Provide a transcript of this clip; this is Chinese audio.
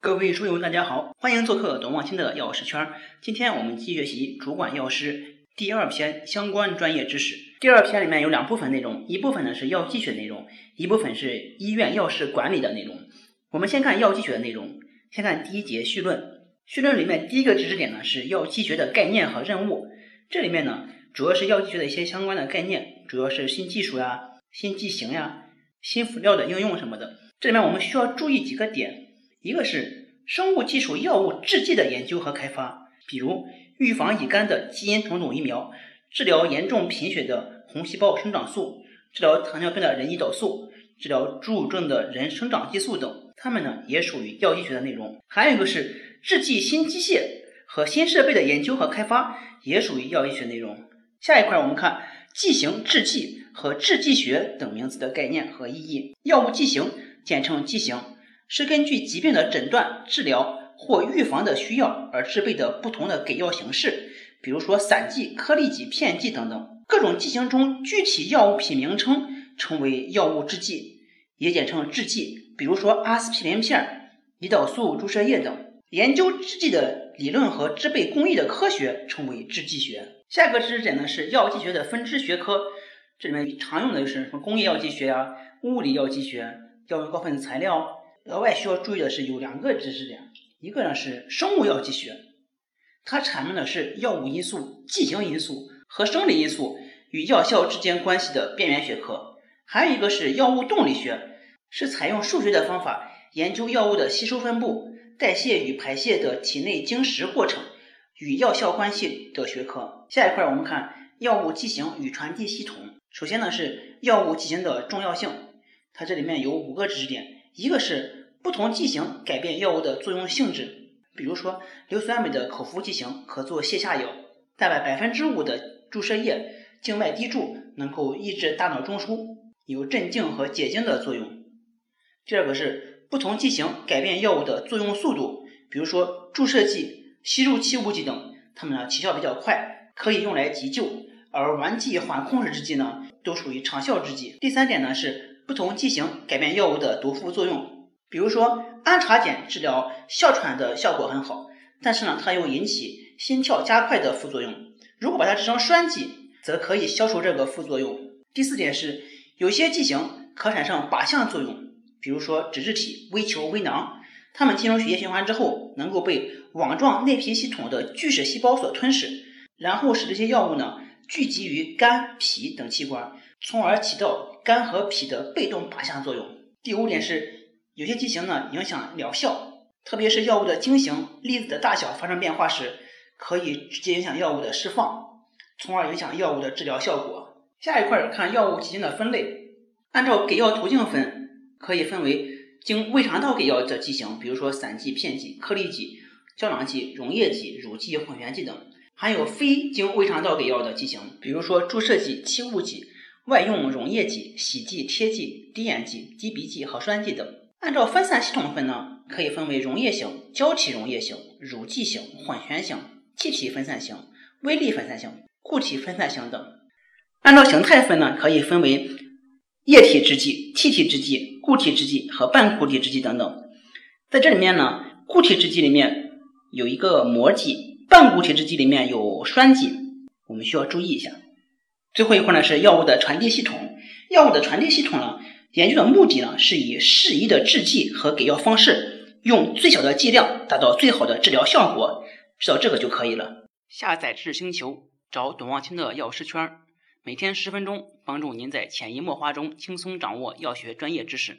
各位书友，大家好，欢迎做客董望清的药师圈。今天我们继续学习主管药师第二篇相关专业知识。第二篇里面有两部分内容，一部分呢是药剂学内容，一部分是医院药师管理的内容。我们先看药剂学的内容，先看第一节绪论。绪论里面第一个知识点呢是药剂学的概念和任务。这里面呢主要是药剂学的一些相关的概念，主要是新技术呀、新剂型呀、新辅料的应用什么的。这里面我们需要注意几个点。一个是生物技术药物制剂的研究和开发，比如预防乙肝的基因重组疫苗，治疗严重贫血的红细胞生长素，治疗糖尿病的人胰岛素，治疗侏儒症的人生长激素等，它们呢也属于药医学的内容。还有一个是制剂新机械和新设备的研究和开发，也属于药医学内容。下一块我们看剂型制剂和制剂学等名词的概念和意义。药物剂型简称剂型。是根据疾病的诊断、治疗或预防的需要而制备的不同的给药形式，比如说散剂、颗粒剂、片剂等等。各种剂型中具体药物品名称称为药物制剂，也简称制剂。比如说阿司匹林片、胰岛素注射液等。研究制剂的理论和制备工艺的科学称为制剂学。下一个知识点呢是药剂学的分支学科，这里面常用的就是什么工业药剂学啊、物理药剂学、药用高分子材料。额外需要注意的是有两个知识点，一个呢是生物药剂学，它阐明的是药物因素、剂型因素和生理因素与药效之间关系的边缘学科；还有一个是药物动力学，是采用数学的方法研究药物的吸收分布、代谢与排泄的体内经食过程与药效关系的学科。下一块我们看药物剂型与传递系统。首先呢是药物剂型的重要性，它这里面有五个知识点。一个是不同剂型改变药物的作用性质，比如说硫酸镁的口服剂型可做泻下药，蛋白百分之五的注射液静脉滴注能够抑制大脑中枢，有镇静和解痉的作用。第二个是不同剂型改变药物的作用速度，比如说注射剂、吸入气雾剂等，它们呢起效比较快，可以用来急救，而顽剂缓控制制剂呢都属于长效制剂。第三点呢是。不同剂型改变药物的毒副作用，比如说氨茶碱治疗哮喘的效果很好，但是呢，它又引起心跳加快的副作用。如果把它制成栓剂，则可以消除这个副作用。第四点是，有些剂型可产生靶向作用，比如说脂质体、微球、微囊，它们进入血液循环之后，能够被网状内皮系统的巨噬细胞所吞噬，然后使这些药物呢聚集于肝、脾等器官。从而起到肝和脾的被动靶向作用。第五点是，有些剂型呢影响疗效，特别是药物的晶型、粒子的大小发生变化时，可以直接影响药物的释放，从而影响药物的治疗效果。下一块看药物剂型的分类，按照给药途径分，可以分为经胃肠道给药的剂型，比如说散剂、片剂、颗粒剂、胶囊剂、溶液剂、乳剂、混元剂等；还有非经胃肠道给药的剂型，比如说注射剂、气雾剂。外用溶液剂、洗剂、贴剂、滴眼剂、滴鼻剂和栓剂等。按照分散系统分呢，可以分为溶液型、胶体溶液型、乳剂型、混悬型、气体分散型、微粒分散型、固体分散型等。按照形态分呢，可以分为液体制剂、气体制剂、固体制剂和半固体制剂等等。在这里面呢，固体制剂里面有一个膜剂，半固体制剂里面有栓剂，我们需要注意一下。最后一块呢是药物的传递系统，药物的传递系统呢，研究的目的呢是以适宜的制剂和给药方式，用最小的剂量达到最好的治疗效果，知道这个就可以了。下载知识星球，找董望清的药师圈，每天十分钟，帮助您在潜移默化中轻松掌握药学专业知识。